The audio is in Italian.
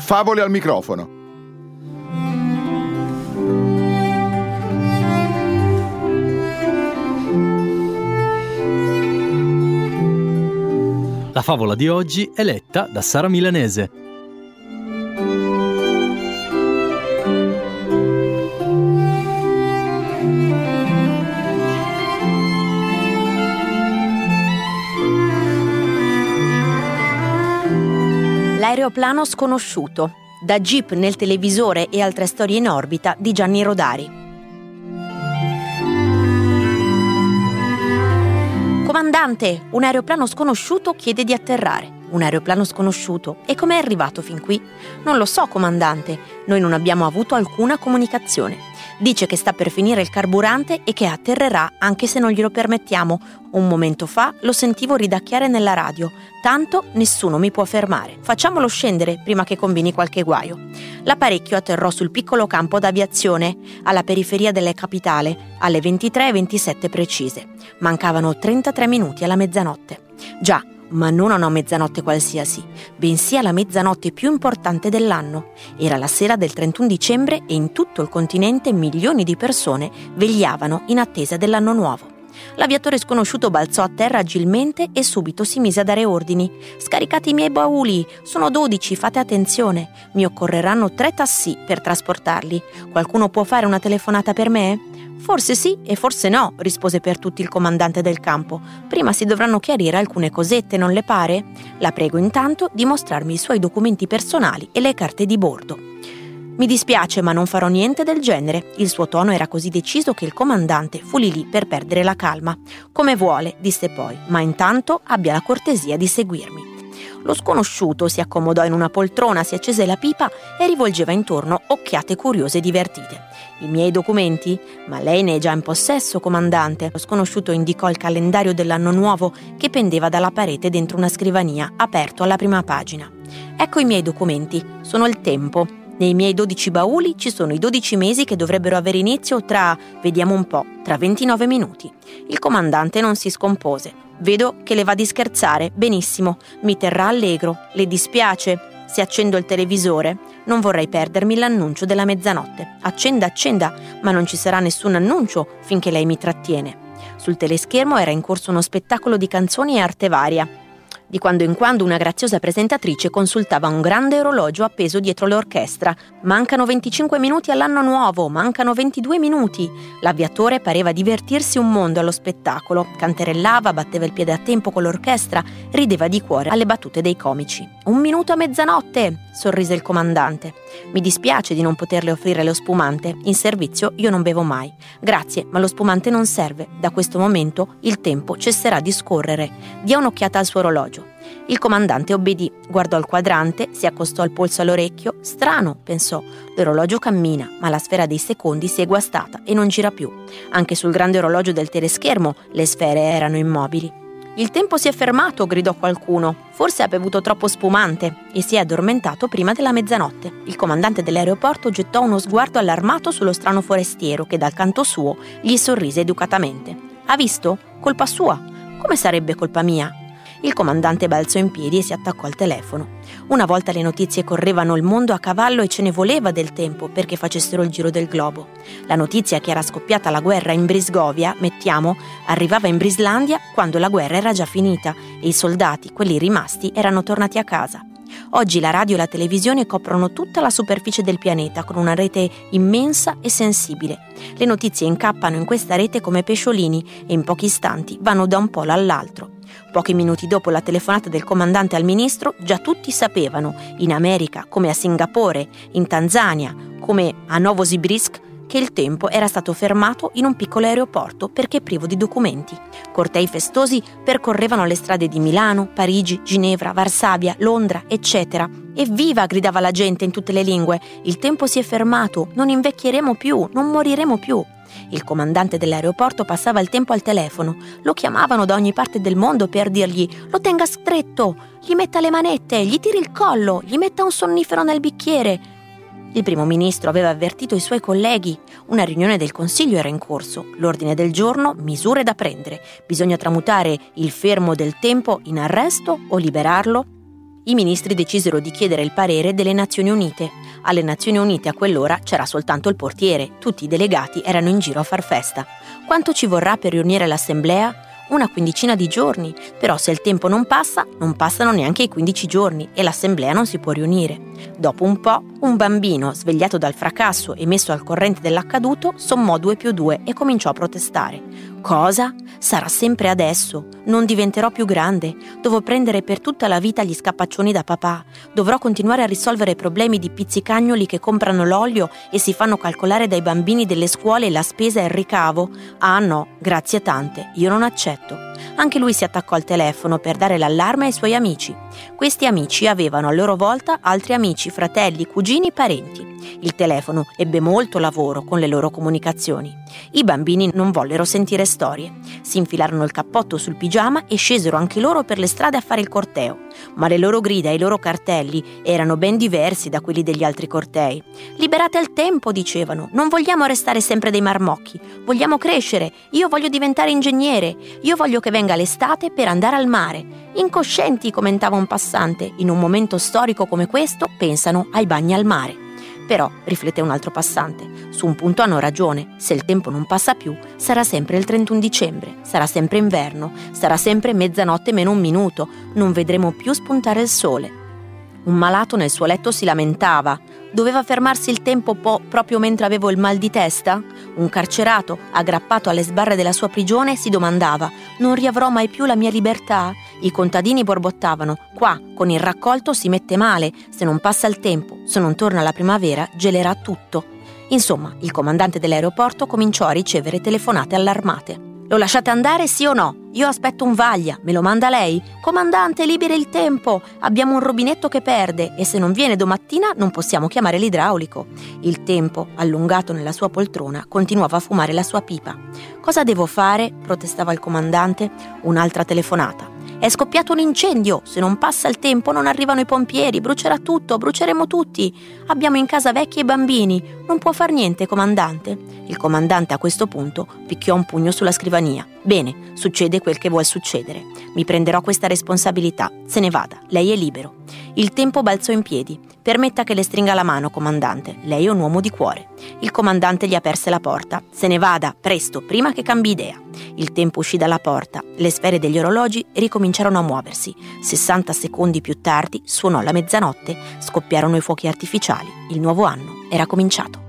Favole al microfono. La favola di oggi è letta da Sara Milanese. L'aeroplano sconosciuto, da Jeep nel televisore e altre storie in orbita di Gianni Rodari. Comandante, un aeroplano sconosciuto chiede di atterrare. Un aeroplano sconosciuto. E com'è arrivato fin qui? Non lo so, comandante. Noi non abbiamo avuto alcuna comunicazione. Dice che sta per finire il carburante e che atterrerà anche se non glielo permettiamo. Un momento fa lo sentivo ridacchiare nella radio. Tanto nessuno mi può fermare. Facciamolo scendere prima che combini qualche guaio. L'apparecchio atterrò sul piccolo campo d'aviazione, alla periferia della capitale, alle 23.27 precise. Mancavano 33 minuti alla mezzanotte. Già, ma non a una mezzanotte qualsiasi, bensì alla mezzanotte più importante dell'anno. Era la sera del 31 dicembre e in tutto il continente milioni di persone vegliavano in attesa dell'anno nuovo. L'aviatore sconosciuto balzò a terra agilmente e subito si mise a dare ordini. Scaricate i miei bauli, sono dodici, fate attenzione. Mi occorreranno tre tassi per trasportarli. Qualcuno può fare una telefonata per me? Forse sì e forse no, rispose per tutti il comandante del campo. Prima si dovranno chiarire alcune cosette, non le pare? La prego intanto di mostrarmi i suoi documenti personali e le carte di bordo. Mi dispiace, ma non farò niente del genere. Il suo tono era così deciso che il comandante fu lì lì per perdere la calma. Come vuole, disse poi, ma intanto abbia la cortesia di seguirmi. Lo sconosciuto si accomodò in una poltrona, si accese la pipa e rivolgeva intorno occhiate curiose e divertite. I miei documenti? Ma lei ne è già in possesso, comandante. Lo sconosciuto indicò il calendario dell'anno nuovo che pendeva dalla parete dentro una scrivania, aperto alla prima pagina. Ecco i miei documenti. Sono il tempo. Nei miei 12 bauli ci sono i 12 mesi che dovrebbero avere inizio tra, vediamo un po', tra 29 minuti. Il comandante non si scompose. Vedo che le va di scherzare. Benissimo, mi terrà allegro. Le dispiace? Se accendo il televisore, non vorrei perdermi l'annuncio della mezzanotte. Accenda, accenda, ma non ci sarà nessun annuncio finché lei mi trattiene. Sul teleschermo era in corso uno spettacolo di canzoni e arte varia. Di quando in quando una graziosa presentatrice consultava un grande orologio appeso dietro l'orchestra. Mancano 25 minuti all'anno nuovo, mancano 22 minuti. L'avviatore pareva divertirsi un mondo allo spettacolo, canterellava, batteva il piede a tempo con l'orchestra, rideva di cuore alle battute dei comici. Un minuto a mezzanotte, sorrise il comandante. Mi dispiace di non poterle offrire lo spumante, in servizio io non bevo mai. Grazie, ma lo spumante non serve. Da questo momento il tempo cesserà di scorrere. Dia un'occhiata al suo orologio. Il comandante obbedì, guardò il quadrante, si accostò il polso all'orecchio. Strano, pensò. L'orologio cammina, ma la sfera dei secondi si è guastata e non gira più. Anche sul grande orologio del teleschermo le sfere erano immobili. Il tempo si è fermato, gridò qualcuno. Forse ha bevuto troppo spumante e si è addormentato prima della mezzanotte. Il comandante dell'aeroporto gettò uno sguardo allarmato sullo strano forestiero che dal canto suo gli sorrise educatamente. Ha visto? Colpa sua. Come sarebbe colpa mia? Il comandante balzò in piedi e si attaccò al telefono. Una volta le notizie correvano il mondo a cavallo e ce ne voleva del tempo perché facessero il giro del globo. La notizia che era scoppiata la guerra in Brisgovia, mettiamo, arrivava in Brislandia quando la guerra era già finita e i soldati, quelli rimasti, erano tornati a casa. Oggi la radio e la televisione coprono tutta la superficie del pianeta con una rete immensa e sensibile. Le notizie incappano in questa rete come pesciolini e in pochi istanti vanno da un polo all'altro. Pochi minuti dopo la telefonata del comandante al ministro, già tutti sapevano, in America come a Singapore, in Tanzania come a Novosibirsk, che il tempo era stato fermato in un piccolo aeroporto perché privo di documenti. Cortei festosi percorrevano le strade di Milano, Parigi, Ginevra, Varsavia, Londra, eccetera. Evviva! gridava la gente in tutte le lingue. Il tempo si è fermato, non invecchieremo più, non moriremo più. Il comandante dell'aeroporto passava il tempo al telefono. Lo chiamavano da ogni parte del mondo per dirgli lo tenga stretto, gli metta le manette, gli tiri il collo, gli metta un sonnifero nel bicchiere. Il primo ministro aveva avvertito i suoi colleghi. Una riunione del Consiglio era in corso. L'ordine del giorno, misure da prendere. Bisogna tramutare il fermo del tempo in arresto o liberarlo? I ministri decisero di chiedere il parere delle Nazioni Unite. Alle Nazioni Unite a quell'ora c'era soltanto il portiere, tutti i delegati erano in giro a far festa. Quanto ci vorrà per riunire l'assemblea? una quindicina di giorni, però se il tempo non passa, non passano neanche i 15 giorni e l'assemblea non si può riunire. Dopo un po', un bambino, svegliato dal fracasso e messo al corrente dell'accaduto, sommò 2 più 2 e cominciò a protestare. Cosa? Sarà sempre adesso. Non diventerò più grande. Dovrò prendere per tutta la vita gli scappaccioni da papà. Dovrò continuare a risolvere problemi di pizzicagnoli che comprano l'olio e si fanno calcolare dai bambini delle scuole la spesa e il ricavo. Ah no, grazie tante, io non accetto. Anche lui si attaccò al telefono per dare l'allarme ai suoi amici. Questi amici avevano a loro volta altri amici, fratelli, cugini, parenti. Il telefono ebbe molto lavoro con le loro comunicazioni. I bambini non vollero sentire storie. Si infilarono il cappotto sul pigiama e scesero anche loro per le strade a fare il corteo. Ma le loro grida e i loro cartelli erano ben diversi da quelli degli altri cortei. Liberate il tempo, dicevano. Non vogliamo restare sempre dei marmocchi. Vogliamo crescere. Io voglio diventare ingegnere. Io voglio che venga l'estate per andare al mare. Incoscienti, commentava un passante, in un momento storico come questo pensano ai bagni al mare. Però, riflette un altro passante, su un punto hanno ragione, se il tempo non passa più, sarà sempre il 31 dicembre, sarà sempre inverno, sarà sempre mezzanotte meno un minuto, non vedremo più spuntare il sole. Un malato nel suo letto si lamentava. Doveva fermarsi il tempo po- proprio mentre avevo il mal di testa? Un carcerato, aggrappato alle sbarre della sua prigione, si domandava: Non riavrò mai più la mia libertà? I contadini borbottavano: Qua, con il raccolto si mette male, se non passa il tempo, se non torna la primavera, gelerà tutto. Insomma, il comandante dell'aeroporto cominciò a ricevere telefonate allarmate. Lo lasciate andare sì o no? Io aspetto un vaglia, me lo manda lei? Comandante, liberi il tempo, abbiamo un rubinetto che perde e se non viene domattina non possiamo chiamare l'idraulico. Il tempo, allungato nella sua poltrona, continuava a fumare la sua pipa. Cosa devo fare? protestava il comandante. Un'altra telefonata. È scoppiato un incendio, se non passa il tempo non arrivano i pompieri, brucerà tutto, bruceremo tutti. Abbiamo in casa vecchi e bambini, non può far niente, comandante. Il comandante a questo punto picchiò un pugno sulla scrivania. Bene, succede quel che vuol succedere. Mi prenderò questa responsabilità. Se ne vada, lei è libero. Il tempo balzò in piedi. Permetta che le stringa la mano, comandante. Lei è un uomo di cuore. Il comandante gli aperse la porta. Se ne vada, presto, prima che cambi idea. Il tempo uscì dalla porta. Le sfere degli orologi ricominciarono a muoversi. 60 secondi più tardi suonò la mezzanotte, scoppiarono i fuochi artificiali. Il nuovo anno era cominciato.